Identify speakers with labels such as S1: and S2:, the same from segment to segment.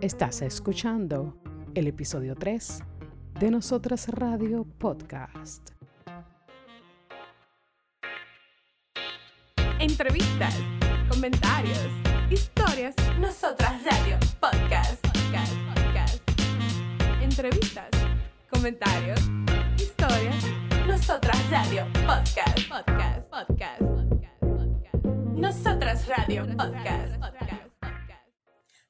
S1: Estás escuchando el episodio 3 de Nosotras Radio Podcast.
S2: Entrevistas, comentarios, historias. Nosotras Radio Podcast. Podcast, podcast. Entrevistas, comentarios, historias. Nosotras Radio Podcast. Podcast, podcast, podcast, podcast. Nosotras Radio Podcast. Podcast.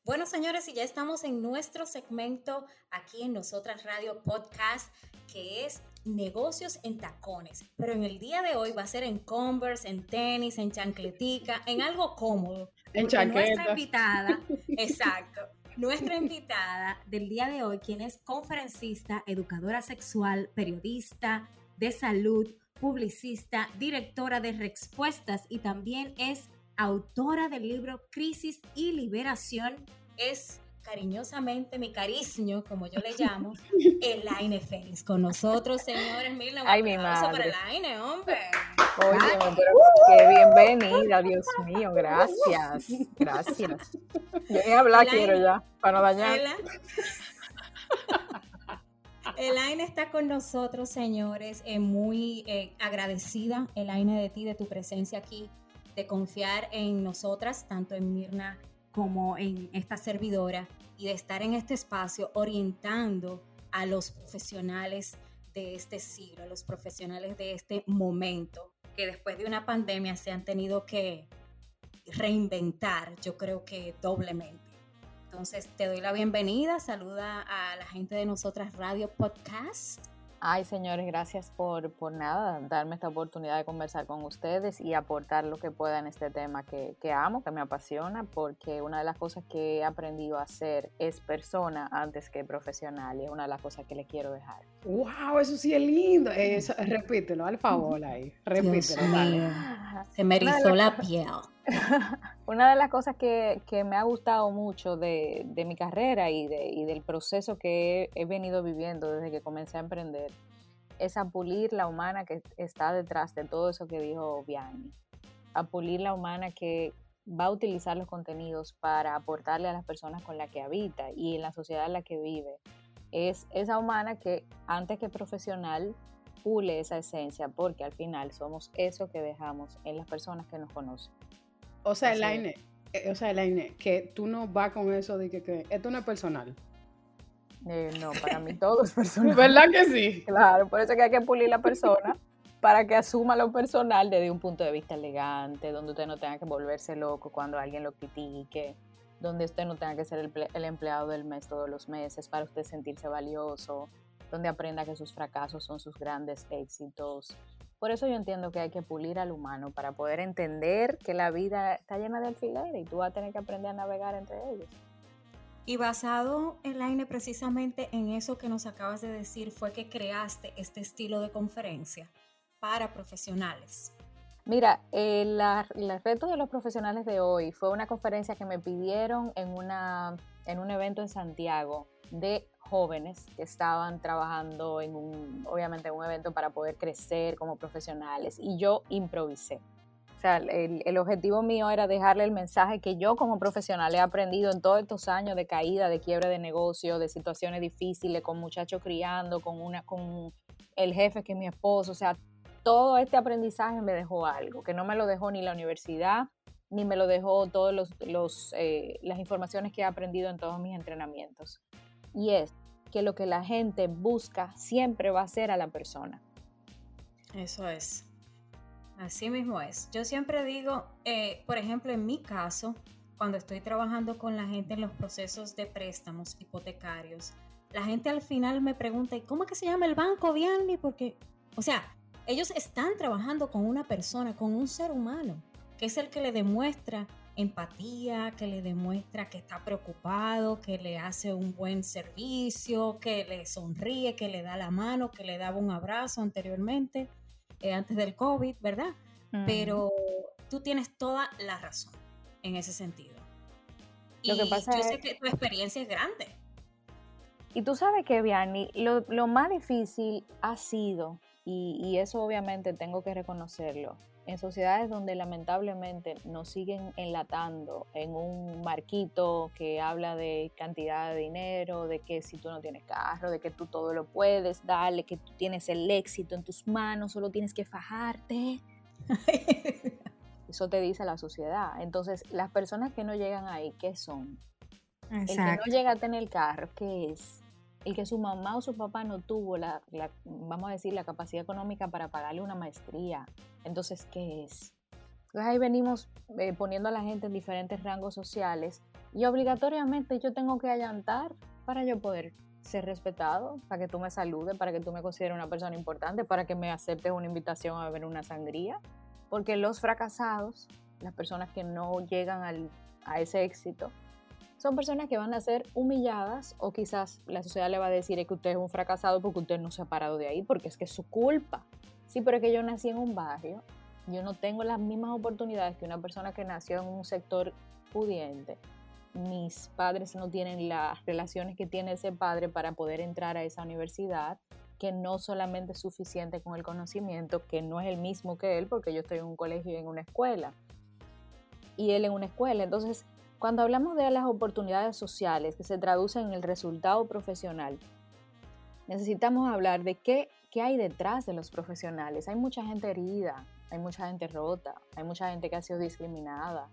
S3: Bueno, señores, y ya estamos en nuestro segmento aquí en Nosotras Radio Podcast, que es negocios en tacones. Pero en el día de hoy va a ser en Converse, en tenis, en chancletica, en algo cómodo.
S1: En
S3: Porque Nuestra invitada, exacto. Nuestra invitada del día de hoy, quien es conferencista, educadora sexual, periodista de salud, publicista, directora de respuestas y también es autora del libro Crisis y Liberación, es cariñosamente mi cariño, como yo le llamo, Elaine Félix. Con nosotros, señores, un
S4: Ay, mi
S3: aplauso para
S4: madre.
S3: Elaine, hombre.
S4: Oye,
S3: Ay.
S4: pero qué bienvenida, Dios mío, gracias, gracias. Yo hablar
S3: Elaine.
S4: quiero ya, para no dañar.
S3: Ela- Elaine está con nosotros, señores, eh, muy eh, agradecida, Elaine, de ti, de tu presencia aquí, de confiar en nosotras, tanto en Mirna como en esta servidora, y de estar en este espacio orientando a los profesionales de este siglo, a los profesionales de este momento, que después de una pandemia se han tenido que reinventar, yo creo que doblemente. Entonces, te doy la bienvenida, saluda a la gente de Nosotras Radio Podcast.
S4: Ay, señores, gracias por, por nada, darme esta oportunidad de conversar con ustedes y aportar lo que pueda en este tema que, que amo, que me apasiona, porque una de las cosas que he aprendido a hacer es persona antes que profesional y es una de las cosas que le quiero dejar.
S1: ¡Wow! Eso sí es lindo. Eso, repítelo, al favor ahí. Repítelo, dale.
S3: se me erizó la piel.
S4: Una de las cosas que, que me ha gustado mucho de, de mi carrera y, de, y del proceso que he, he venido viviendo desde que comencé a emprender es a pulir la humana que está detrás de todo eso que dijo Vianney. A pulir la humana que va a utilizar los contenidos para aportarle a las personas con las que habita y en la sociedad en la que vive. Es esa humana que antes que profesional pule esa esencia porque al final somos eso que dejamos en las personas que nos conocen.
S1: O sea,
S4: Así.
S1: Elaine, eh, o sea, Elaine, que tú no vas con eso de que, que esto no es personal.
S4: Eh, no, para mí todo es personal.
S1: ¿Verdad que sí?
S4: Claro, por eso es que hay que pulir la persona para que asuma lo personal desde un punto de vista elegante, donde usted no tenga que volverse loco cuando alguien lo critique, donde usted no tenga que ser el, el empleado del mes todos los meses para usted sentirse valioso, donde aprenda que sus fracasos son sus grandes éxitos. Por eso yo entiendo que hay que pulir al humano para poder entender que la vida está llena de alfileres y tú vas a tener que aprender a navegar entre ellos.
S3: Y basado, Elaine, precisamente en eso que nos acabas de decir, fue que creaste este estilo de conferencia para profesionales.
S4: Mira, eh, el reto de los profesionales de hoy fue una conferencia que me pidieron en, una, en un evento en Santiago de jóvenes que estaban trabajando en un, obviamente, en un evento para poder crecer como profesionales y yo improvisé. O sea, el, el objetivo mío era dejarle el mensaje que yo como profesional he aprendido en todos estos años de caída, de quiebre de negocio, de situaciones difíciles, con muchachos criando, con, una, con el jefe que es mi esposo, o sea, todo este aprendizaje me dejó algo, que no me lo dejó ni la universidad, ni me lo dejó todas los, los, eh, las informaciones que he aprendido en todos mis entrenamientos. Y es que lo que la gente busca siempre va a ser a la persona.
S3: Eso es. Así mismo es. Yo siempre digo, eh, por ejemplo, en mi caso, cuando estoy trabajando con la gente en los procesos de préstamos hipotecarios, la gente al final me pregunta, ¿y cómo es que se llama el banco, Vianney? Porque, o sea, ellos están trabajando con una persona, con un ser humano, que es el que le demuestra empatía, que le demuestra que está preocupado, que le hace un buen servicio, que le sonríe, que le da la mano, que le daba un abrazo anteriormente, eh, antes del COVID, ¿verdad? Pero tú tienes toda la razón en ese sentido.
S4: Lo que
S3: Y
S4: pasa
S3: yo
S4: es-
S3: sé que tu experiencia es grande.
S4: Y tú sabes que, Vianney, lo, lo más difícil ha sido, y, y eso obviamente tengo que reconocerlo, en sociedades donde lamentablemente nos siguen enlatando en un marquito que habla de cantidad de dinero, de que si tú no tienes carro, de que tú todo lo puedes, darle, que tú tienes el éxito en tus manos, solo tienes que fajarte. Eso te dice la sociedad. Entonces, las personas que no llegan ahí, ¿qué son? El que no llega a tener el carro, ¿qué es? El que su mamá o su papá no tuvo la, vamos a decir, la capacidad económica para pagarle una maestría. Entonces, ¿qué es? Entonces ahí venimos eh, poniendo a la gente en diferentes rangos sociales y obligatoriamente yo tengo que allantar para yo poder ser respetado, para que tú me saludes, para que tú me consideres una persona importante, para que me aceptes una invitación a beber una sangría. Porque los fracasados, las personas que no llegan a ese éxito, son personas que van a ser humilladas o quizás la sociedad le va a decir que usted es un fracasado porque usted no se ha parado de ahí, porque es que es su culpa. Sí, pero es que yo nací en un barrio, yo no tengo las mismas oportunidades que una persona que nació en un sector pudiente. Mis padres no tienen las relaciones que tiene ese padre para poder entrar a esa universidad, que no solamente es suficiente con el conocimiento, que no es el mismo que él, porque yo estoy en un colegio y en una escuela, y él en una escuela. Entonces, cuando hablamos de las oportunidades sociales que se traducen en el resultado profesional, necesitamos hablar de qué, qué hay detrás de los profesionales. Hay mucha gente herida, hay mucha gente rota, hay mucha gente que ha sido discriminada,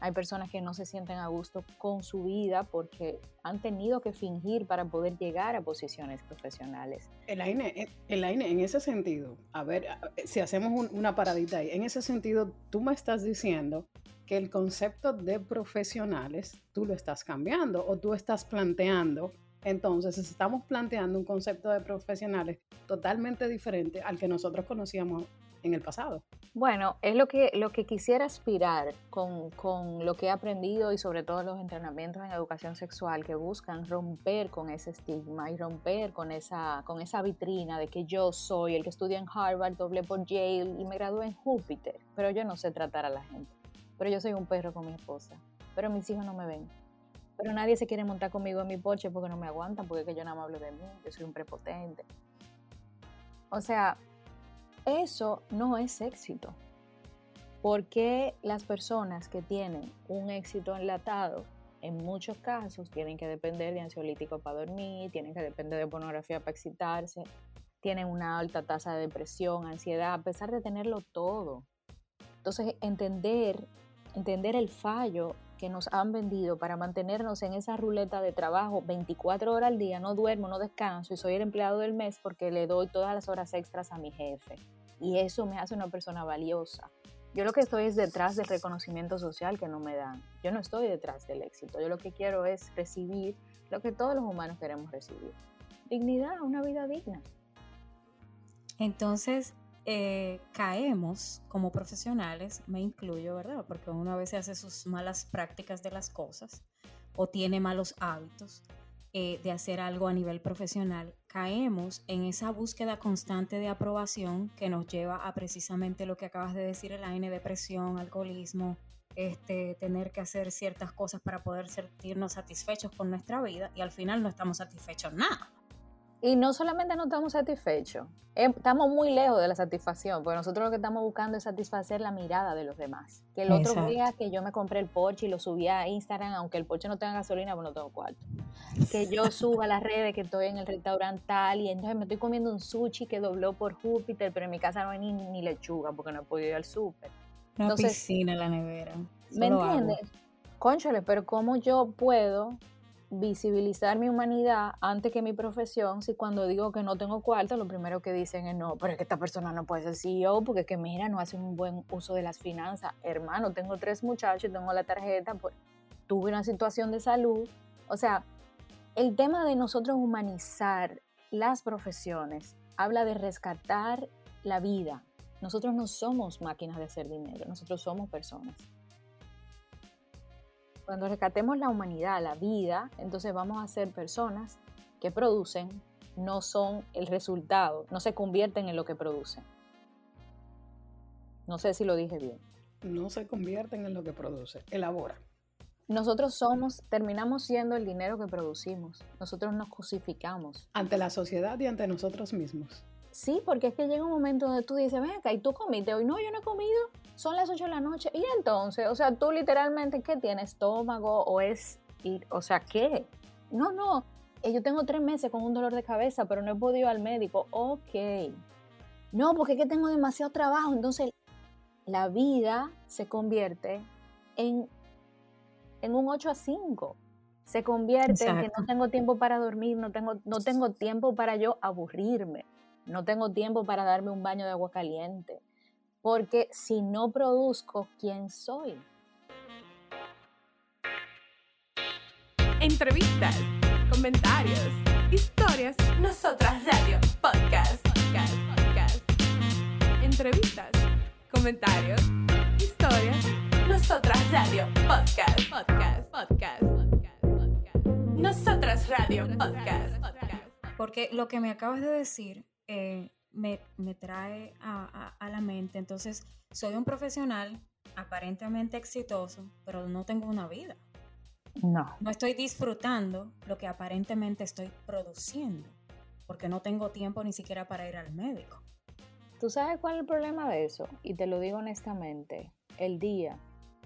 S4: hay personas que no se sienten a gusto con su vida porque han tenido que fingir para poder llegar a posiciones profesionales.
S1: Elaine, Elaine en ese sentido, a ver, si hacemos una paradita ahí, en ese sentido, tú me estás diciendo que el concepto de profesionales tú lo estás cambiando o tú estás planteando. Entonces, estamos planteando un concepto de profesionales totalmente diferente al que nosotros conocíamos en el pasado.
S4: Bueno, es lo que, lo que quisiera aspirar con, con, lo que he aprendido y sobre todo los entrenamientos en educación sexual que buscan romper con ese estigma y romper con esa, con esa vitrina de que yo soy el que estudia en Harvard, doble por Yale y me gradué en Júpiter, pero yo no sé tratar a la gente. Pero yo soy un perro con mi esposa, pero mis hijos no me ven. Pero nadie se quiere montar conmigo en mi porche porque no me aguantan, porque es que yo no me hablo de mí, yo soy un prepotente. O sea, eso no es éxito. Porque las personas que tienen un éxito enlatado, en muchos casos tienen que depender de ansiolíticos para dormir, tienen que depender de pornografía para excitarse, tienen una alta tasa de depresión, ansiedad, a pesar de tenerlo todo. Entonces, entender, entender el fallo que nos han vendido para mantenernos en esa ruleta de trabajo 24 horas al día, no duermo, no descanso y soy el empleado del mes porque le doy todas las horas extras a mi jefe. Y eso me hace una persona valiosa. Yo lo que estoy es detrás del reconocimiento social que no me dan. Yo no estoy detrás del éxito. Yo lo que quiero es recibir lo que todos los humanos queremos recibir. Dignidad, una vida digna.
S3: Entonces, eh, caemos como profesionales, me incluyo, ¿verdad? Porque uno a veces hace sus malas prácticas de las cosas o tiene malos hábitos eh, de hacer algo a nivel profesional, caemos en esa búsqueda constante de aprobación que nos lleva a precisamente lo que acabas de decir, el AINE, depresión, alcoholismo, este, tener que hacer ciertas cosas para poder sentirnos satisfechos con nuestra vida y al final no estamos satisfechos nada.
S4: Y no solamente no estamos satisfechos, eh, estamos muy lejos de la satisfacción, porque nosotros lo que estamos buscando es satisfacer la mirada de los demás. Que el otro día que yo me compré el Porsche y lo subí a Instagram, aunque el Porsche no tenga gasolina, pues no tengo cuarto. Que yo suba a las redes que estoy en el restaurante tal y entonces me estoy comiendo un sushi que dobló por Júpiter, pero en mi casa no hay ni, lechuga porque no he podido ir al súper.
S3: Una piscina en la nevera.
S4: ¿Me entiendes? Conchale, pero ¿cómo yo puedo visibilizar mi humanidad antes que mi profesión, si cuando digo que no tengo cuarto, lo primero que dicen es no, pero es que esta persona no puede ser CEO porque es que mira, no hace un buen uso de las finanzas. Hermano, tengo tres muchachos, tengo la tarjeta, pues, tuve una situación de salud. O sea, el tema de nosotros humanizar las profesiones habla de rescatar la vida. Nosotros no somos máquinas de hacer dinero, nosotros somos personas. Cuando rescatemos la humanidad, la vida, entonces vamos a ser personas que producen, no son el resultado, no se convierten en lo que producen. No sé si lo dije bien.
S1: No se convierten en lo que produce, elabora.
S4: Nosotros somos, terminamos siendo el dinero que producimos. Nosotros nos crucificamos.
S1: Ante la sociedad y ante nosotros mismos.
S4: Sí, porque es que llega un momento donde tú dices, ven acá, ¿y tú comiste hoy? No, yo no he comido, son las 8 de la noche. Y entonces, o sea, tú literalmente, ¿qué tienes? ¿Estómago o es, o sea, qué? No, no, eh, yo tengo tres meses con un dolor de cabeza, pero no he podido ir al médico. Ok. No, porque es que tengo demasiado trabajo. Entonces, la vida se convierte en, en un 8 a 5 se convierte en que no tengo tiempo para dormir, no tengo, no tengo tiempo para yo aburrirme, no tengo tiempo para darme un baño de agua caliente, porque si no produzco, ¿quién soy?
S2: Entrevistas, comentarios, historias, nosotras radio, podcast, podcast, podcast. Entrevistas, comentarios, historias, nosotras radio, podcast, podcast, podcast. Nosotras Radio Podcast.
S3: Porque lo que me acabas de decir eh, me, trae a, la mente. Entonces, soy un profesional aparentemente exitoso, pero no tengo una vida.
S4: No.
S3: No estoy disfrutando lo que aparentemente estoy produciendo, porque no tengo tiempo ni siquiera para ir al médico.
S4: ¿Tú sabes cuál es el problema de eso? Y te lo digo honestamente, el día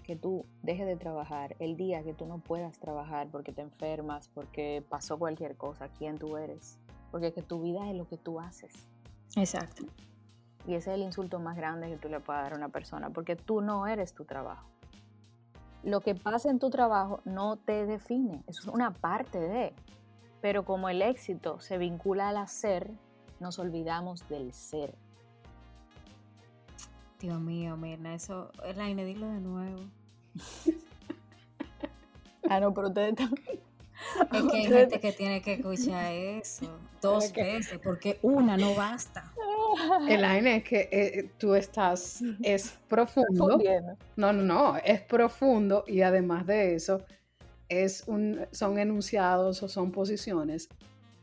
S4: que tú dejes de trabajar, el día que tú no puedas trabajar porque te enfermas, porque pasó cualquier cosa, quién tú eres. Porque que tu vida es lo que tú haces.
S3: Exacto.
S4: Y ese es el insulto más grande que tú le puedas dar a una persona, porque tú no eres tu trabajo. Lo que pasa en tu trabajo no te define, es una parte de. Pero como el éxito se vincula al hacer, nos olvidamos del ser.
S3: Dios mío, Mirna, eso, es la dilo de nuevo.
S4: ah, no, pero ustedes también.
S3: Es que hay gente que tiene que escuchar eso dos veces, porque una no basta.
S1: Elaine, es que eh, tú estás, es profundo. No, no, no, es profundo y además de eso, es un, son enunciados o son posiciones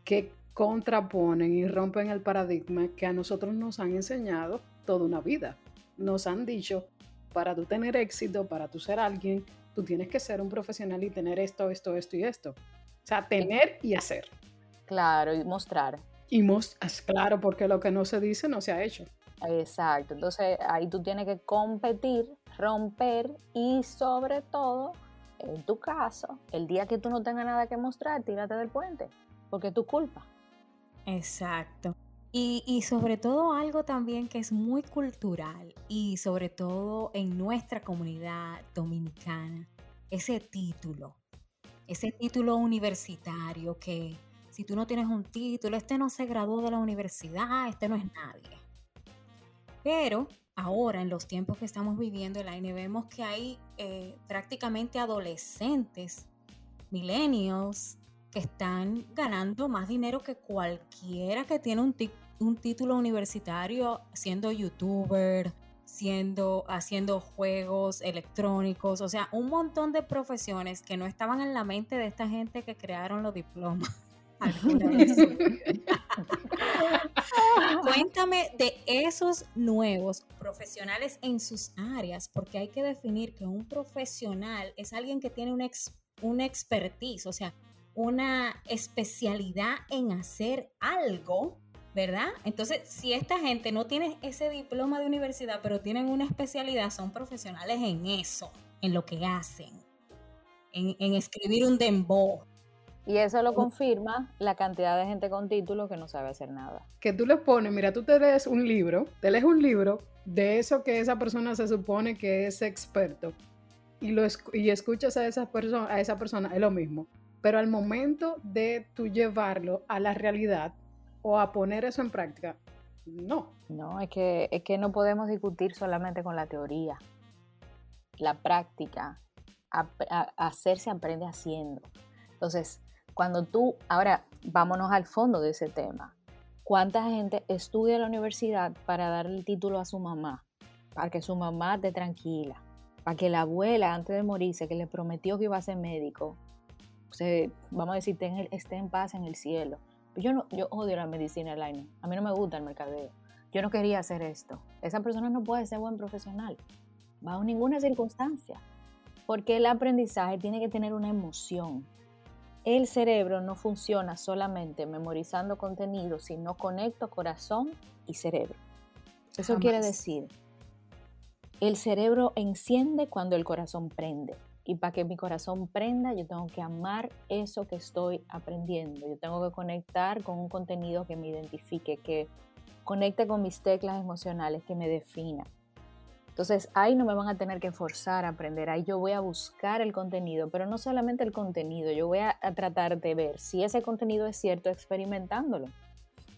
S1: que contraponen y rompen el paradigma que a nosotros nos han enseñado toda una vida nos han dicho, para tú tener éxito, para tú ser alguien, tú tienes que ser un profesional y tener esto, esto, esto y esto. O sea, tener y hacer.
S4: Claro, y mostrar.
S1: Y mostrar, claro, porque lo que no se dice no se ha hecho.
S4: Exacto, entonces ahí tú tienes que competir, romper y sobre todo, en tu caso, el día que tú no tengas nada que mostrar, tírate del puente, porque es tu culpa.
S3: Exacto. Y, sobre todo algo también que es muy cultural y sobre todo en nuestra comunidad dominicana, ese título, ese título universitario que si tú no tienes un título, este no se graduó de la universidad, este no es nadie. Pero ahora, en los tiempos que estamos viviendo, vemos que hay eh, prácticamente adolescentes, millennials, que están ganando más dinero que cualquiera que tiene un, un título universitario siendo youtuber, siendo, haciendo juegos electrónicos, o sea, un montón de profesiones que no estaban en la mente de esta gente que crearon los diplomas. Cuéntame de esos nuevos profesionales en sus áreas, porque hay que definir que un profesional es alguien que tiene una, una expertise, o sea, una especialidad en hacer algo ¿verdad? Entonces, si esta gente no tiene ese diploma de universidad, pero tienen una especialidad, son profesionales en eso, en lo que hacen, en, escribir un dembow.
S4: Y eso lo confirma la cantidad de gente con título que no sabe hacer nada.
S1: Que tú les pones, mira, tú te lees un libro, te lees un libro de eso que esa persona se supone que es experto y, lo, y escuchas a esa, persona, a esa persona, es lo mismo. Pero al momento de tú llevarlo a la realidad, o a poner eso en práctica. No.
S4: No, es que, es que no podemos discutir solamente con la teoría. La práctica, a, hacer se aprende haciendo. Entonces, cuando tú, ahora vámonos al fondo de ese tema. ¿Cuánta gente estudia en la universidad para darle el título a su mamá? Para que su mamá esté tranquila. Para que la abuela, antes de morirse, que le prometió que iba a ser médico, vamos a decir, esté en paz en el cielo yo, no, yo odio la medicina online. A mí no me gusta el mercadeo. Yo no quería hacer esto. Esa persona no puede ser buen profesional bajo ninguna circunstancia. Porque el aprendizaje tiene que tener una emoción el cerebro no funciona solamente memorizando contenido, sino conecto corazón y cerebro. Eso quiere decir, el cerebro enciende cuando el corazón prende. Y para que mi corazón prenda, yo tengo que amar eso que estoy aprendiendo. Yo tengo que conectar con un contenido que me identifique, que conecte con mis teclas emocionales, que me defina. Entonces ahí no me van a tener que forzar a aprender, ahí yo voy a buscar el contenido, pero no solamente el contenido, yo voy a, tratar de ver si ese contenido es cierto experimentándolo,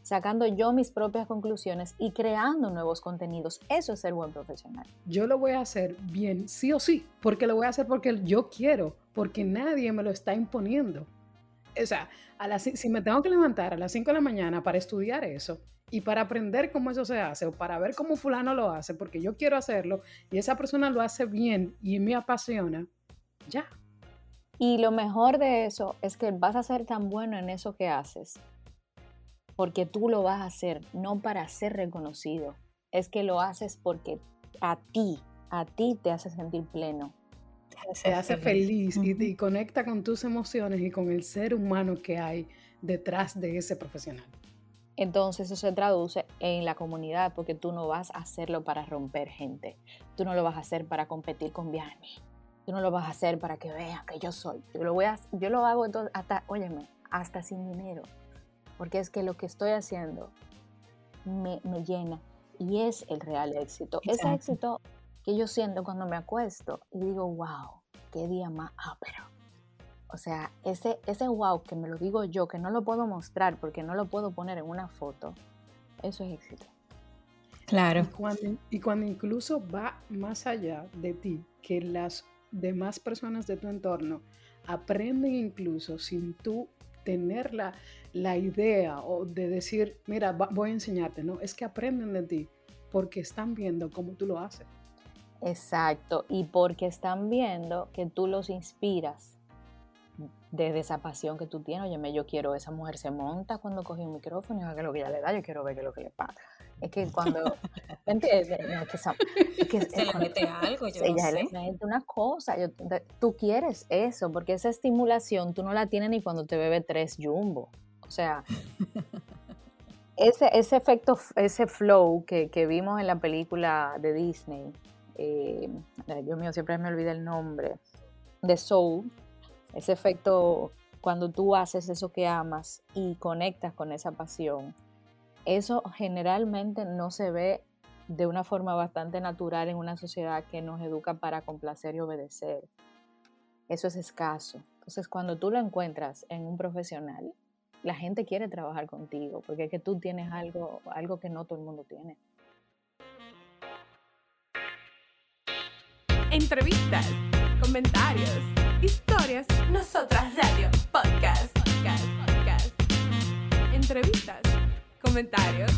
S4: sacando yo mis propias conclusiones y creando nuevos contenidos. Eso es ser buen profesional.
S1: Yo lo voy a hacer bien, sí o sí, porque lo voy a hacer porque yo quiero, porque nadie me lo está imponiendo. O sea, a si me tengo que levantar a las 5 de la mañana para estudiar eso, y para aprender cómo eso se hace o para ver cómo fulano lo hace, porque yo quiero hacerlo y esa persona lo hace bien y me apasiona, ya.
S4: Y lo mejor de eso es que vas a ser tan bueno en eso que haces, porque tú lo vas a hacer, no para ser reconocido, es que lo haces porque a ti, a ti te hace sentir pleno.
S1: Te hace, feliz, y, y conecta con tus emociones y con el ser humano que hay detrás de ese profesional.
S4: Entonces eso se traduce en la comunidad porque tú no vas a hacerlo para romper gente. Tú no lo vas a hacer para competir con Vianney. Tú no lo vas a hacer para que vean que yo soy. Yo lo, voy a, yo lo hago entonces hasta, óyeme, hasta sin dinero. Porque es que lo que estoy haciendo me, llena y es el real éxito. Ese éxito que yo siento cuando me acuesto y digo, wow, qué día más ápero o sea, ese, ese wow que me lo digo yo, que no lo puedo mostrar porque no lo puedo poner en una foto, eso es éxito.
S1: Claro. Y cuando, incluso va más allá de ti, que las demás personas de tu entorno aprenden incluso sin tú tener la, la idea o de decir, mira, voy a enseñarte, no, es que aprenden de ti porque están viendo cómo tú lo haces.
S4: Exacto, y porque están viendo que tú los inspiras desde esa pasión que tú tienes. Oye, yo quiero, esa mujer se monta cuando coge un micrófono y haga lo que ella le da, yo quiero ver qué es lo que le pasa. Es que cuando, ¿me entiendes?
S3: es que, se le mete algo, yo ella
S4: le mete una cosa, tú quieres eso, porque esa estimulación tú no la tienes ni cuando te bebe tres jumbo. O sea, ese, ese efecto, ese flow que, que vimos en la película de Disney, eh, Dios mío, siempre me olvida el nombre, de Soul, ese efecto cuando tú haces eso que amas y conectas con esa pasión, eso generalmente no se ve de una forma bastante natural en una sociedad que nos educa para complacer y obedecer. Eso es escaso. Entonces, cuando tú lo encuentras en un profesional, la gente quiere trabajar contigo porque es que tú tienes algo, algo que no todo el mundo tiene.
S2: Entrevistas, comentarios Historias, Nosotras Radio, podcast, podcast, podcast. Entrevistas, comentarios,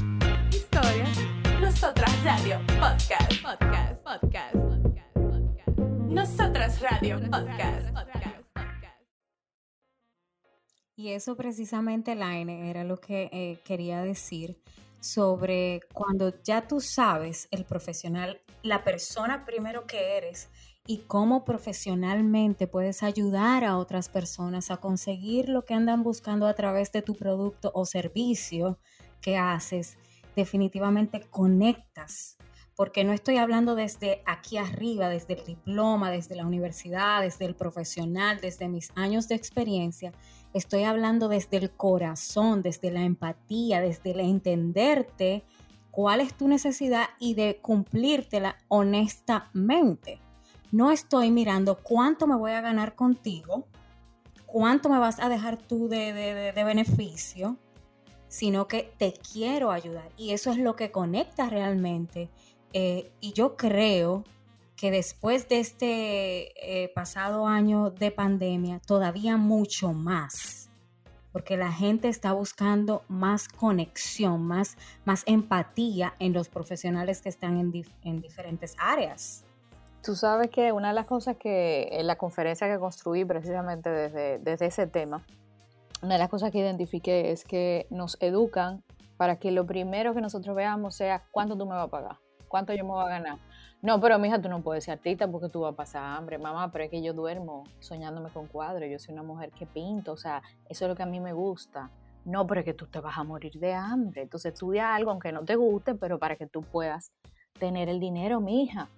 S2: historias, Nosotras Radio, podcast, podcast, podcast, podcast, podcast. Nosotras Radio, podcast, podcast.
S3: Y eso precisamente, Laine, era lo que eh, quería decir sobre cuando ya tú sabes, el profesional, la persona primero que eres, y cómo profesionalmente puedes ayudar a otras personas a conseguir lo que andan buscando a través de tu producto o servicio que haces, definitivamente conectas. Porque no estoy hablando desde aquí arriba, desde el diploma, desde la universidad, desde el profesional, desde mis años de experiencia. Estoy hablando desde el corazón, desde la empatía, desde el entenderte cuál es tu necesidad y de cumplírtela honestamente. No estoy mirando cuánto me voy a ganar contigo, cuánto me vas a dejar tú de, beneficio, sino que te quiero ayudar. Y eso es lo que conecta realmente. Eh, y yo creo que después de este eh, pasado año de pandemia, todavía mucho más, porque la gente está buscando más conexión, más, más empatía en los profesionales que están en, en diferentes áreas.
S4: Tú sabes que una de las cosas que en la conferencia que construí precisamente desde, desde ese tema, una de las cosas que identifiqué es que nos educan para que lo primero que nosotros veamos sea cuánto tú me vas a pagar, cuánto yo me voy a ganar. No, pero mija, tú no puedes ser artista porque tú vas a pasar hambre. Mamá, pero es que yo duermo soñándome con cuadros. Yo soy una mujer que pinto. O sea, eso es lo que a mí me gusta. No, pero es que tú te vas a morir de hambre. Entonces estudia algo aunque no te guste, pero para que tú puedas tener el dinero, mija.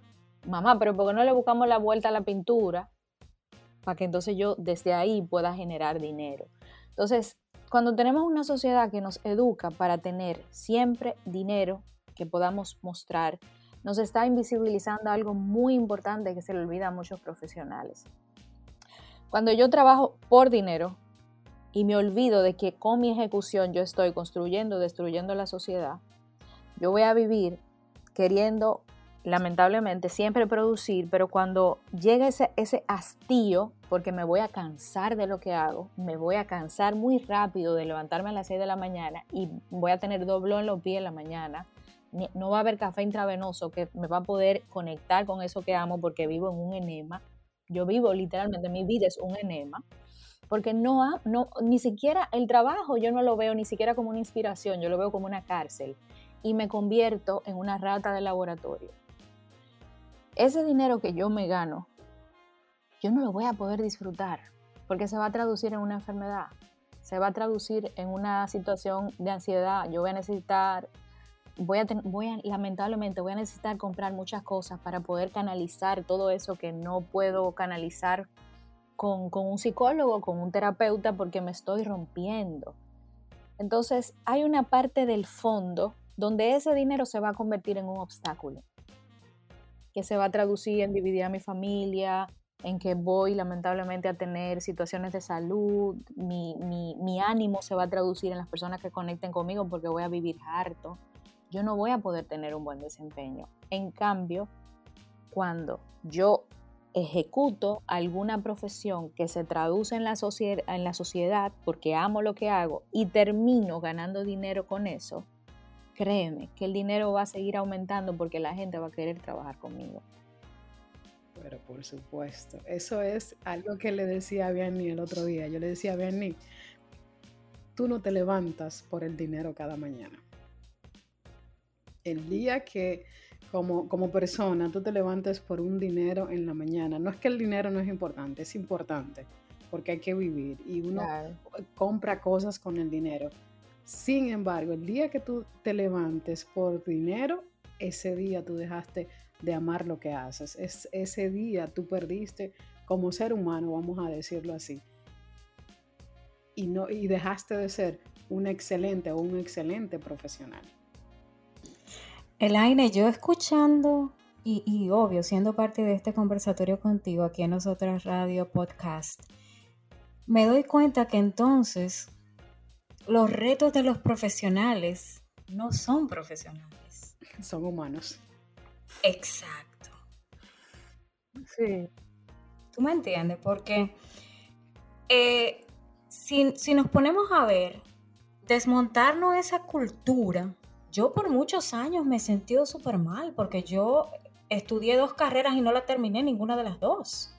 S4: Mamá, pero ¿por qué no le buscamos la vuelta a la pintura? Para que entonces yo desde ahí pueda generar dinero. Entonces, cuando tenemos una sociedad que nos educa para tener siempre dinero que podamos mostrar, nos está invisibilizando algo muy importante que se le olvida a muchos profesionales. Cuando yo trabajo por dinero y me olvido de que con mi ejecución yo estoy construyendo, destruyendo la sociedad, yo voy a vivir queriendo, lamentablemente, siempre producir, pero cuando llega ese, ese hastío, porque me voy a cansar de lo que hago, me voy a cansar muy rápido de levantarme a las 6 de la mañana y voy a tener doblón en los pies en la mañana, no va a haber café intravenoso que me va a poder conectar con eso que amo porque vivo en un enema. Yo vivo literalmente, mi vida es un enema. Porque no, no, ni siquiera el trabajo yo no lo veo ni siquiera como una inspiración, yo lo veo como una cárcel y me convierto en una rata de laboratorio. Ese dinero que yo me gano, yo no lo voy a poder disfrutar porque se va a traducir en una enfermedad, se va a traducir en una situación de ansiedad. Yo voy a necesitar voy a, voy lamentablemente voy a necesitar comprar muchas cosas para poder canalizar todo eso que no puedo canalizar con, con un psicólogo, con un terapeuta, porque me estoy rompiendo. Entonces, hay una parte del fondo donde ese dinero se va a convertir en un obstáculo, que se va a traducir en dividir a mi familia, en que voy lamentablemente a tener situaciones de salud, mi, mi, ánimo se va a traducir en las personas que conecten conmigo porque voy a vivir harto yo no voy a poder tener un buen desempeño. En cambio, cuando yo ejecuto alguna profesión que se traduce en la, en la sociedad porque amo lo que hago y termino ganando dinero con eso, créeme que el dinero va a seguir aumentando porque la gente va a querer trabajar conmigo.
S1: Pero por supuesto, eso es algo que le decía a Bernie el otro día. Yo le decía a Bernie, tú no te levantas por el dinero cada mañana el día que como, como persona tú te levantes por un dinero en la mañana, no es que el dinero no es importante, es importante porque hay que vivir y uno compra cosas con el dinero. Sin embargo, el día que tú te levantes por dinero, ese día tú dejaste de amar lo que haces. Es, ese día tú perdiste como ser humano, vamos a decirlo así. Y, no, y dejaste de ser un excelente o un excelente profesional.
S3: Elaine, yo escuchando y, obvio, siendo parte de este conversatorio contigo aquí en Nosotras Radio Podcast, me doy cuenta que entonces los retos de los profesionales no son profesionales.
S1: Son humanos.
S3: Exacto. Sí. ¿Tú me entiendes? Porque eh, si, si nos ponemos a ver, desmontarnos esa cultura yo por muchos años me he sentido súper mal porque yo estudié dos carreras y no la terminé ninguna de las dos.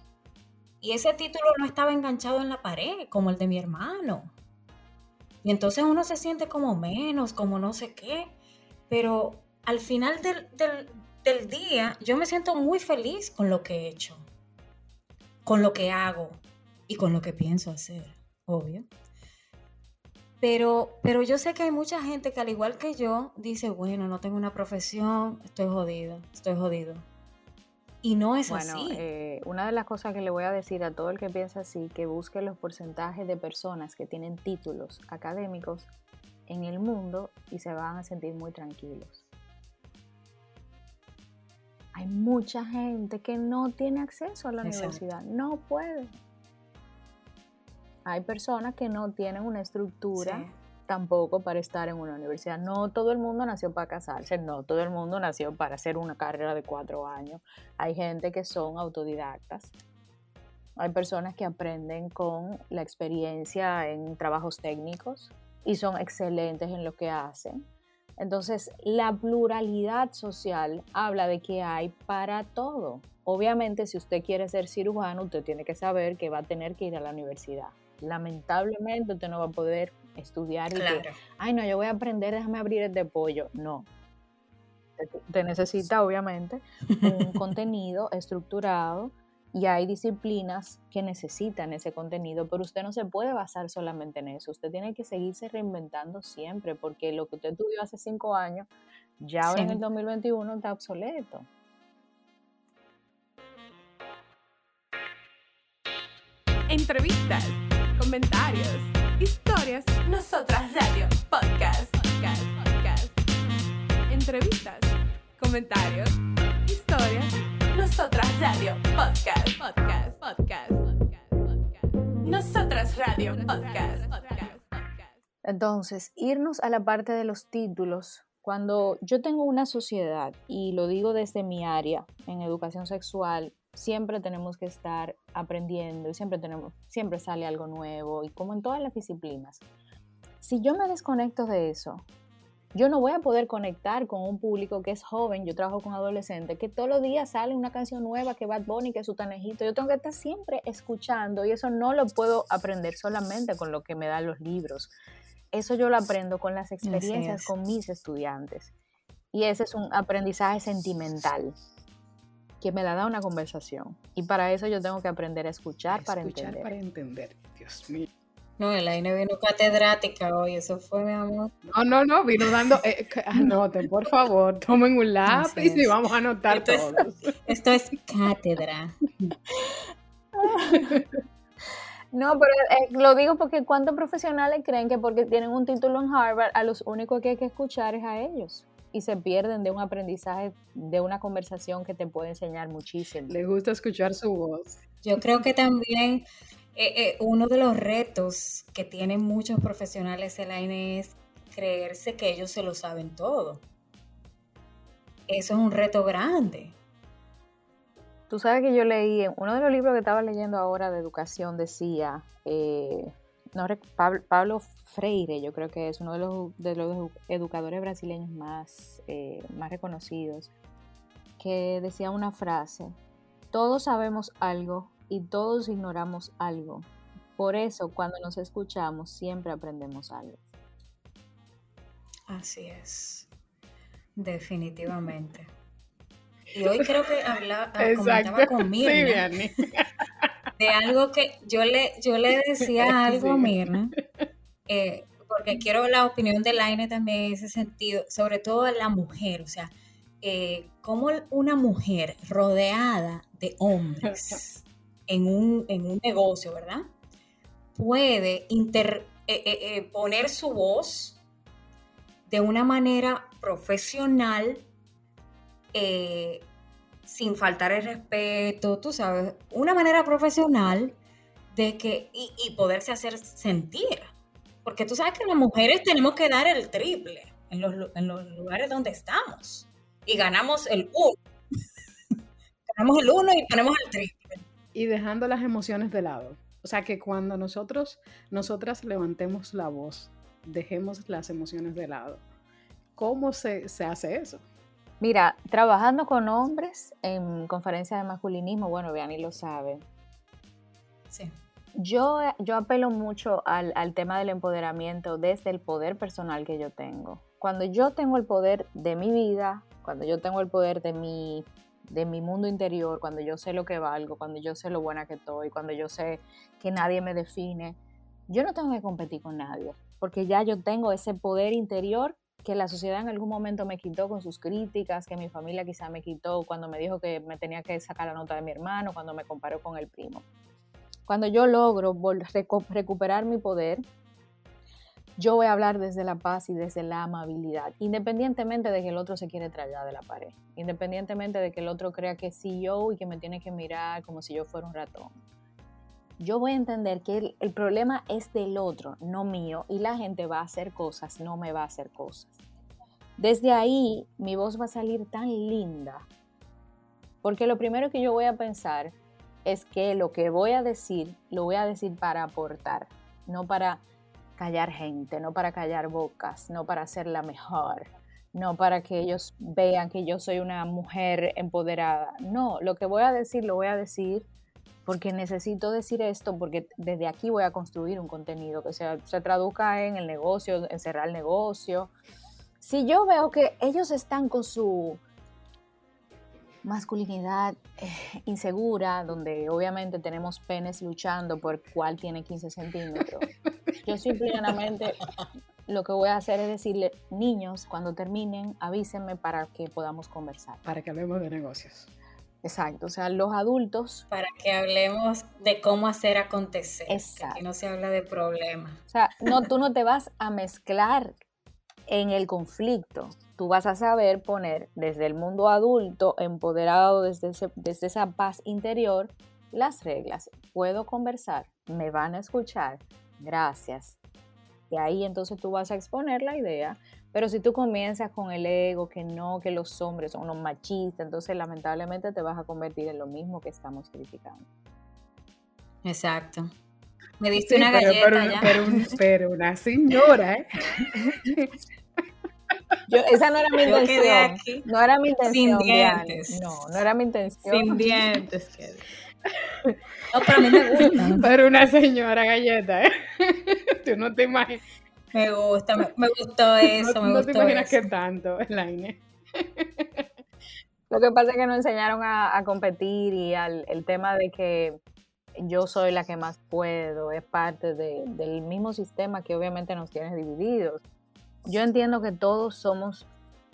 S3: Y ese título no estaba enganchado en la pared como el de mi hermano. Y entonces uno se siente como menos, como no sé qué. Pero al final del, del día yo me siento muy feliz con lo que he hecho, con lo que hago y con lo que pienso hacer, obvio. Pero, pero yo sé que hay mucha gente que al igual que yo dice, bueno, no tengo una profesión, estoy jodido, estoy jodido. Y no es
S4: bueno,
S3: así.
S4: Eh, una de las cosas que le voy a decir a todo el que piensa así, que busque los porcentajes de personas que tienen títulos académicos en el mundo y se van a sentir muy tranquilos. Hay mucha gente que no tiene acceso a la universidad, no puede hay personas que no tienen una estructura tampoco para estar en una universidad. No todo el mundo nació para casarse, no todo el mundo nació para hacer una carrera de cuatro años. Hay gente que son autodidactas. Hay personas que aprenden con la experiencia en trabajos técnicos y son excelentes en lo que hacen. Entonces, la pluralidad social habla de que hay para todo. Obviamente, si usted quiere ser cirujano, usted tiene que saber que va a tener que ir a la universidad lamentablemente usted no va a poder estudiar y que, ay no, yo voy a aprender, déjame abrir el de pollo. No. Usted necesita, obviamente, un contenido estructurado y hay disciplinas que necesitan ese contenido, pero usted no se puede basar solamente en eso. Usted tiene que seguirse reinventando siempre, porque lo que usted estudió hace cinco años, ya ahora en el 2021 está obsoleto.
S2: Entrevistas, comentarios, historias. Nosotras Radio Podcast. Podcast. Podcast. Entrevistas, comentarios, historias. Nosotras Radio Podcast. Podcast. Podcast. Podcast. Podcast. Nosotras Radio Podcast.
S4: Entonces, irnos a la parte de los títulos. Cuando yo tengo una sociedad, y lo digo desde mi área en educación sexual, siempre tenemos que estar aprendiendo y siempre, tenemos, siempre sale algo nuevo y como en todas las disciplinas. Si yo me desconecto de eso, yo no voy a poder conectar con un público que es joven, yo trabajo con adolescentes, que todos los días sale una canción nueva, que Bad Bunny, que su tanejito, yo tengo que estar siempre escuchando y eso no lo puedo aprender solamente con lo que me dan los libros. Eso yo lo aprendo con las experiencias con mis estudiantes. Y ese es un aprendizaje sentimental que me la da una conversación. Y para eso yo tengo que aprender a escuchar, para entender.
S1: para entender, Dios mío.
S3: No, el aire vino catedrática hoy, eso fue, mi amor.
S1: No, no, no, vino dando, eh, anoten, por favor, tomen un lápiz y vamos a anotar esto todos.
S3: Es, esto es cátedra.
S4: No, pero eh, lo digo porque cuántos profesionales creen que porque tienen un título en Harvard, a los únicos que hay que escuchar es a ellos y se pierden de un aprendizaje, de una conversación que te puede enseñar muchísimo.
S1: Le gusta escuchar su voz.
S3: Yo creo que también eh, eh, uno de los retos que tienen muchos profesionales en la es creerse que ellos se lo saben todo. Eso es un reto grande.
S4: Tú sabes que yo leí, en uno de los libros que estaba leyendo ahora de educación decía, eh, no, Pablo, Freire, yo creo que es uno de los, de los educadores brasileños más, eh, más reconocidos, que decía una frase, todos sabemos algo y todos ignoramos algo. Por eso cuando nos escuchamos siempre aprendemos algo.
S3: Así es, definitivamente. Y hoy creo que hablaba, comentaba con Mirna de algo que yo le, yo le decía algo a Mirna, eh, porque quiero la opinión de Laine también en ese sentido, sobre todo la mujer, o sea, eh, cómo una mujer rodeada de hombres en un, en un negocio, ¿verdad? Puede eh, poner su voz de una manera profesional, sin faltar el respeto, tú sabes, una manera profesional de que, y, poderse hacer sentir. Porque tú sabes que las mujeres tenemos que dar el triple en los, lugares donde estamos. Y ganamos el uno. ganamos el uno y ponemos el triple.
S1: Y dejando las emociones de lado. O sea que cuando nosotros, nosotras levantemos la voz, dejemos las emociones de lado. ¿Cómo se, se hace eso?
S4: Mira, trabajando con hombres en conferencias de masculinismo, bueno, Vianney lo sabe.
S3: Sí.
S4: Yo, yo apelo mucho al, tema del empoderamiento desde el poder personal que yo tengo. Cuando yo tengo el poder de mi vida, cuando yo tengo el poder de mi, de mi mundo interior, cuando yo sé lo que valgo, cuando yo sé lo buena que estoy, cuando yo sé que nadie me define, yo no tengo que competir con nadie, porque ya yo tengo ese poder interior que la sociedad en algún momento me quitó con sus críticas, que mi familia quizá me quitó cuando me dijo que me tenía que sacar la nota de mi hermano, cuando me comparó con el primo. Cuando yo logro recuperar mi poder, yo voy a hablar desde la paz y desde la amabilidad, independientemente de que el otro se quiere traer de la pared, independientemente de que el otro crea que sí yo y que me tiene que mirar como si yo fuera un ratón yo voy a entender que el, problema es del otro, no mío, y la gente va a hacer cosas, no me va a hacer cosas. Desde ahí mi voz va a salir tan linda, porque lo primero que yo voy a pensar es que lo que voy a decir, lo voy a decir para aportar, no para callar gente, no para callar bocas, no para ser la mejor, no para que ellos vean que yo soy una mujer empoderada. No, lo que voy a decir, lo voy a decir porque necesito decir esto, porque desde aquí voy a construir un contenido que se, se traduzca en el negocio, en cerrar el negocio, Si yo veo que ellos están con su masculinidad eh, insegura, donde obviamente tenemos penes luchando por cuál tiene 15 centímetros, yo simplemente lo que voy a hacer es decirle, niños, cuando terminen, avísenme para que podamos conversar.
S1: Para que hablemos de negocios.
S4: Exacto, o sea, los adultos...
S3: Para que hablemos de cómo hacer acontecer.
S4: Exacto.
S3: Que no se habla de problemas.
S4: O sea, no, tú no te vas a mezclar en el conflicto. Tú vas a saber poner desde el mundo adulto, empoderado desde, desde esa paz interior, las reglas. Puedo conversar, me van a escuchar. Gracias. Y ahí entonces tú vas a exponer la idea. Pero si tú comienzas con el ego, que no, que los hombres son unos machistas, entonces lamentablemente te vas a convertir en lo mismo que estamos criticando.
S3: Exacto. Me diste una galleta
S1: pero, Pero, una señora, ¿eh?
S4: Yo, esa no era mi intención. No era mi intención.
S3: Sin dientes.
S4: No, no era mi intención.
S3: Sin dientes. No, pero a mí me gusta.
S1: Pero una señora galleta, ¿eh? Tú no te imaginas.
S3: Me gusta, me, gustó eso. No, me
S1: no
S3: te
S1: imaginas que tanto, Elaine.
S4: Lo que pasa es que nos enseñaron a, competir y al, el tema de que yo soy la que más puedo, es parte del mismo sistema que obviamente nos tiene divididos. Yo entiendo que todos somos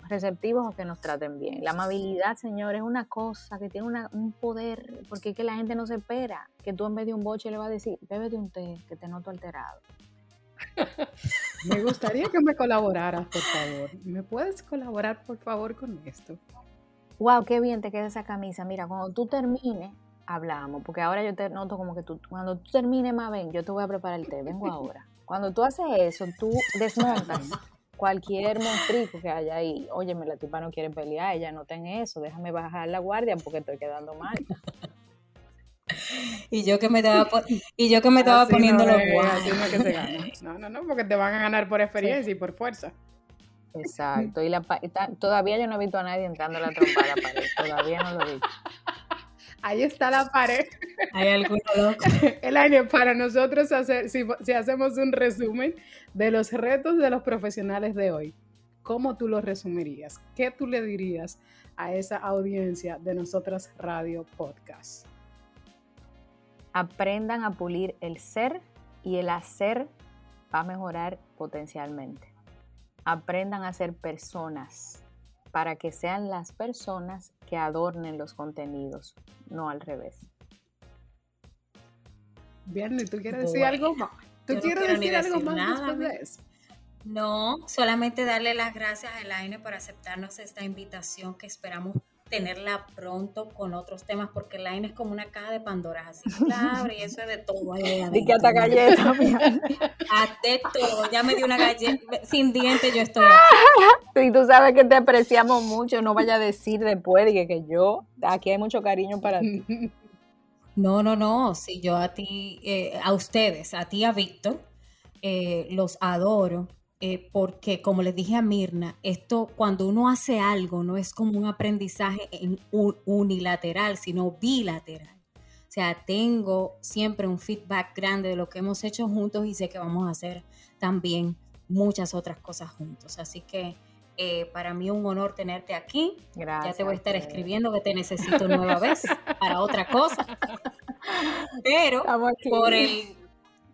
S4: receptivos o que nos traten bien. La amabilidad, señor, es una cosa que tiene un poder, porque es que la gente no se espera que tú en vez de un boche le vas a decir, bébete un té, que te noto alterado.
S1: me gustaría que me colaboraras, por favor. ¿Me puedes colaborar, por favor, con esto?
S4: Wow, qué bien te queda esa camisa. Mira, cuando tú termines, hablamos, porque ahora yo te noto como que tú, cuando tú termines, más ven, yo te voy a preparar el té, vengo ahora. Cuando tú haces eso, tú desmontas cualquier monstruo que haya ahí. Óyeme, la tipa no quiere pelear, ella no tiene eso, déjame bajar la guardia porque estoy quedando mal.
S3: y yo que me estaba, y yo que me estaba poniendo los
S1: guantes. No, no, no, porque te van a ganar por experiencia y por fuerza.
S4: Exacto, y, la, todavía yo no he visto a nadie entrando a la trompa de la pared, todavía no lo he visto.
S1: Ahí está la pared.
S3: Hay alguno loco.
S1: El año para nosotros hacer, si, si hacemos un resumen de los retos de los profesionales de hoy, ¿cómo tú los resumirías? ¿Qué tú le dirías a esa audiencia de nosotras Radio Podcast?
S4: Aprendan a pulir el ser y el hacer va a mejorar potencialmente. Aprendan a ser personas para que sean las personas que adornen los contenidos, no al revés.
S1: Bien, ¿y tú quieres decir algo más? ¿Tú quieres decir, algo más después de eso?
S3: No, solamente darle las gracias a Elaine por aceptarnos esta invitación que esperamos tenerla pronto con otros temas, porque Elaine es como una caja de Pandora, así claro, y eso es de todo.
S4: Y que hasta galleta,
S3: Hasta todo, ya me dio una galleta, sin dientes yo estoy
S4: Y tú sabes que te apreciamos mucho, no vaya a decir después de que, yo, aquí hay mucho cariño para ti.
S3: No, no, no, si yo a ti, eh, a ustedes, a ti, a Víctor, eh, los adoro, eh, porque como les dije a Mirna, esto cuando uno hace algo no es como un aprendizaje en unilateral, sino bilateral. O sea, tengo siempre un feedback grande de lo que hemos hecho juntos y sé que vamos a hacer también muchas otras cosas juntos. Así que eh, para mí un honor tenerte aquí.
S4: Gracias.
S3: Ya te voy a estar escribiendo que te necesito nueva vez para otra cosa. Pero por el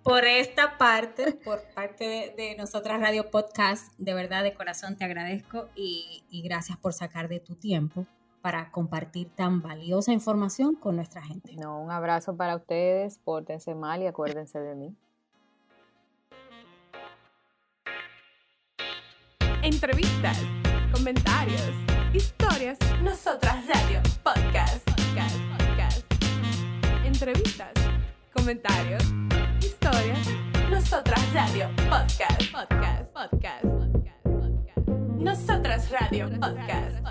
S3: por esta parte, por parte de, nosotras Radio Podcast, de verdad de corazón te agradezco y, y, gracias por sacar de tu tiempo para compartir tan valiosa información con nuestra gente.
S4: No, un abrazo para ustedes, pórtense mal y acuérdense de mí.
S2: entrevistas, comentarios, historias. Nosotras Radio Podcast. Podcast. Podcast. Entrevistas, comentarios. Nosotras Radio Podcast. Podcast. Podcast. Podcast. Nosotras Radio Podcast.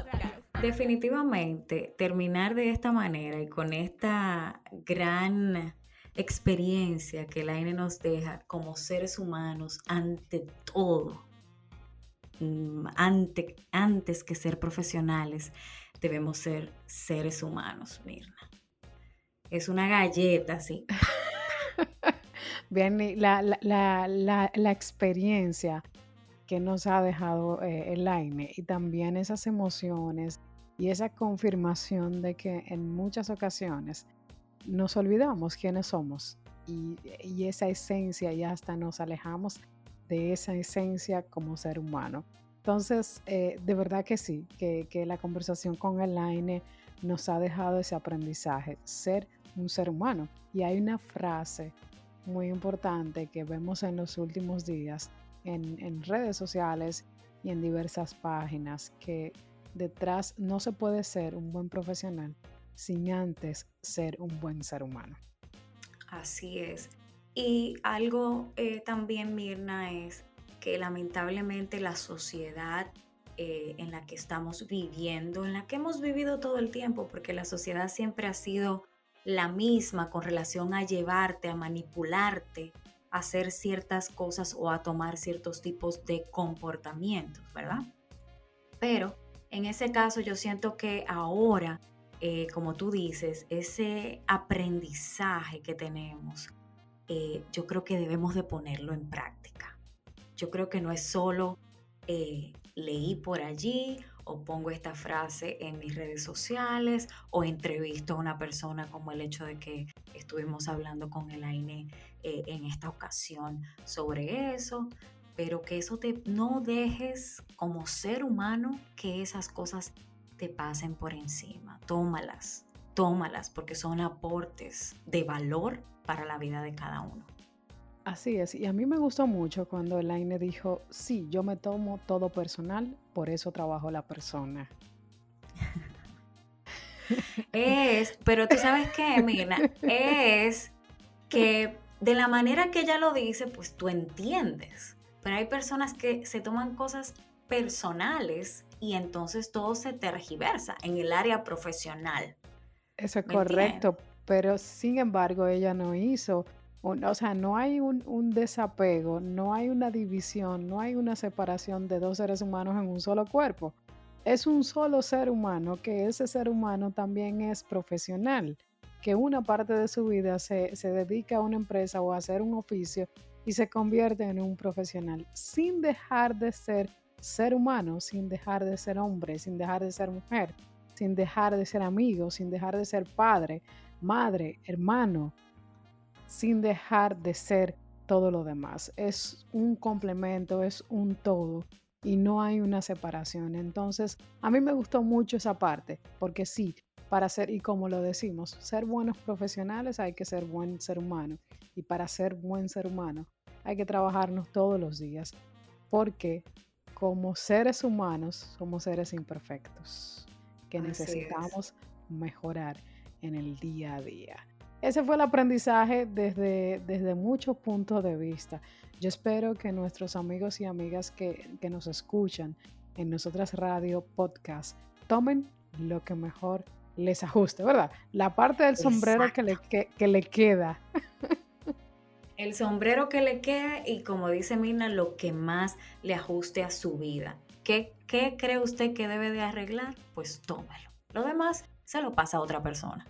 S3: Definitivamente, terminar de esta manera y con esta gran experiencia que la N nos deja como seres humanos ante todo Mm, antes, antes que ser profesionales, debemos ser seres humanos, Mirna. Es una galleta, sí.
S1: Bien, la, la, la, la, experiencia que nos ha dejado eh, el AINE y también esas emociones y esa confirmación de que en muchas ocasiones nos olvidamos quiénes somos y, y esa esencia y hasta nos alejamos de esa esencia como ser humano. Entonces, eh, de verdad que sí, que, que, la conversación con el AINE nos ha dejado ese aprendizaje, ser un ser humano. Y hay una frase muy importante que vemos en los últimos días en, redes sociales y en diversas páginas, que detrás no se puede ser un buen profesional sin antes ser un buen ser humano.
S5: Así es. Y algo eh, también, Mirna, es que lamentablemente la sociedad eh, en la que estamos viviendo, en la que hemos vivido todo el tiempo, porque la sociedad siempre ha sido la misma con relación a llevarte, a manipularte, a hacer ciertas cosas o a tomar ciertos tipos de comportamientos, ¿verdad? Pero en ese caso yo siento que ahora, eh, como tú dices, ese aprendizaje que tenemos, eh, yo creo que debemos de ponerlo en práctica. Yo creo que no es solo eh, leí por allí o pongo esta frase en mis redes sociales o entrevisto a una persona como el hecho de que estuvimos hablando con el AINE eh, en esta ocasión sobre eso, pero que eso te no dejes como ser humano que esas cosas te pasen por encima. Tómalas, tómalas porque son aportes de valor para la vida de cada uno.
S1: Así es, y a mí me gustó mucho cuando Elaine dijo, sí, yo me tomo todo personal, por eso trabajo la persona.
S5: es, pero tú sabes qué, Mirna, es que de la manera que ella lo dice, pues tú entiendes, pero hay personas que se toman cosas personales y entonces todo se tergiversa en el área profesional.
S1: Eso es correcto, pero sin embargo ella no hizo, o sea, no hay un, un, desapego, no hay una división, no hay una separación de dos seres humanos en un solo cuerpo. Es un solo ser humano, que ese ser humano también es profesional, que una parte de su vida se, se dedica a una empresa o a hacer un oficio y se convierte en un profesional, sin dejar de ser ser humano, sin dejar de ser hombre, sin dejar de ser mujer, sin dejar de ser amigo, sin dejar de ser padre, madre, hermano, sin dejar de ser todo lo demás. Es un complemento, es un todo y no hay una separación. Entonces, a mí me gustó mucho esa parte, porque sí, para ser, y como lo decimos, ser buenos profesionales hay que ser buen ser humano. Y para ser buen ser humano hay que trabajarnos todos los días, porque como seres humanos somos seres imperfectos, que necesitamos mejorar en el día a día. Ese fue el aprendizaje desde, desde muchos puntos de vista. Yo espero que nuestros amigos y amigas que, nos escuchan en Nosotras Radio Podcast tomen lo que mejor les ajuste, ¿verdad? La parte del sombrero que le, que, le queda.
S5: El sombrero que le queda y como dice Mirna, lo que más le ajuste a su vida. ¿Qué, ¿Qué cree usted que debe de arreglar? Pues tómalo. Lo demás se lo pasa a otra persona.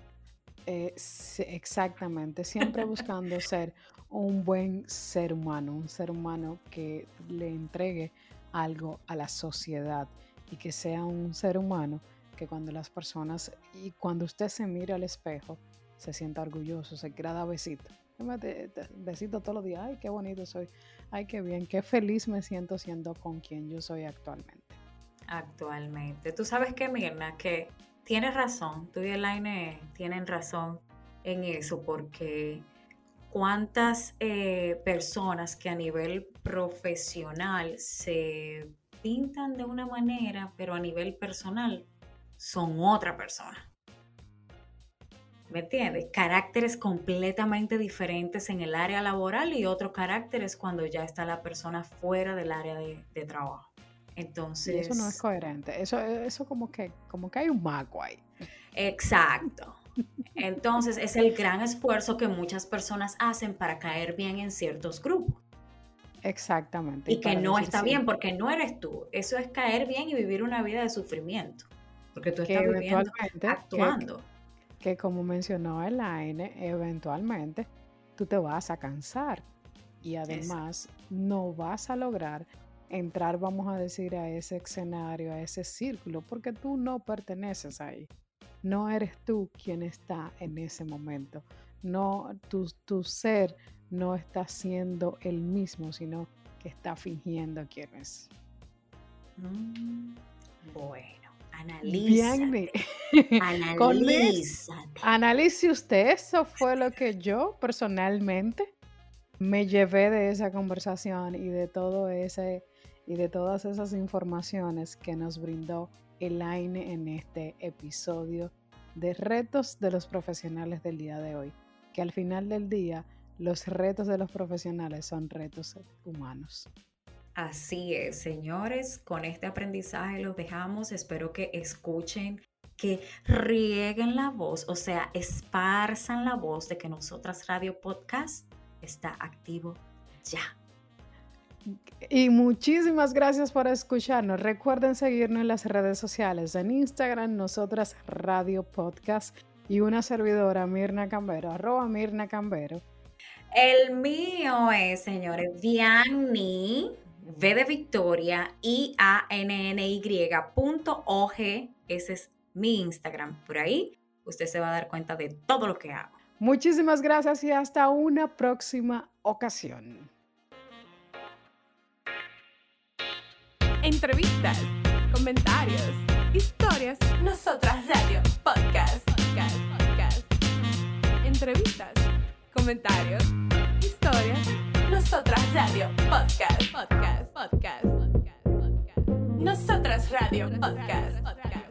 S1: Eh, exactamente, siempre buscando ser un buen ser humano, un ser humano que le entregue algo a la sociedad y que sea un ser humano que cuando las personas y cuando usted se mire al espejo se sienta orgulloso, se quiera besito. Besito todos los días, ay, qué bonito soy, ay, qué bien, qué feliz me siento siendo con quien yo soy actualmente.
S5: Actualmente. Tú sabes que, Mirna, que tienes razón, tú y Elaine tienen razón en eso, porque cuántas eh, personas que a nivel profesional se pintan de una manera, pero a nivel personal son otra persona. ¿Me entiendes? Caracteres completamente diferentes en el área laboral y otros caracteres cuando ya está la persona fuera del área de trabajo. Entonces.
S1: eso no es coherente. Eso, eso como que, como que hay un mago ahí.
S5: Exacto. Entonces, es el gran esfuerzo que muchas personas hacen para caer bien en ciertos grupos.
S1: Exactamente.
S5: Y, que no está bien porque no eres tú. Eso es caer bien y vivir una vida de sufrimiento. Porque tú estás viviendo, actuando.
S1: Que, que como mencionó Elaine, eventualmente tú te vas a cansar y además no vas a lograr entrar, vamos a decir, a ese escenario, a ese círculo, porque tú no perteneces ahí. No eres tú quien está en ese momento. No, tu, tu ser no está siendo el mismo, sino que está fingiendo quién es.
S5: Mm, bueno, analiza.
S1: Analice usted, eso fue lo que yo personalmente me llevé de esa conversación y de todo ese y de todas esas informaciones que nos brindó Elaine en este episodio de retos de los profesionales del día de hoy, que al final del día los retos de los profesionales son retos humanos.
S5: Así es, señores, con este aprendizaje los dejamos, espero que escuchen, que rieguen la voz, o sea, esparzan la voz de que nosotras Radio Podcast está activo ya.
S1: Y muchísimas gracias por escucharnos. Recuerden seguirnos en las redes sociales, en Instagram, nosotras Radio Podcast y una servidora, Mirna Cambero, arroba Mirna Cambero.
S5: El mío es, señores, Vianney, V de Victoria, I A N N Y punto Ese es mi Instagram. Por ahí usted se va a dar cuenta de todo lo que hago.
S1: Muchísimas gracias y hasta una próxima ocasión.
S2: Entrevistas, comentarios, historias. Nosotras Radio Podcast. Podcast. Podcast. Entrevistas, comentarios, historias. Nosotras Radio Podcast. Podcast. Podcast. Podcast. Podcast. Nosotras Radio Podcast.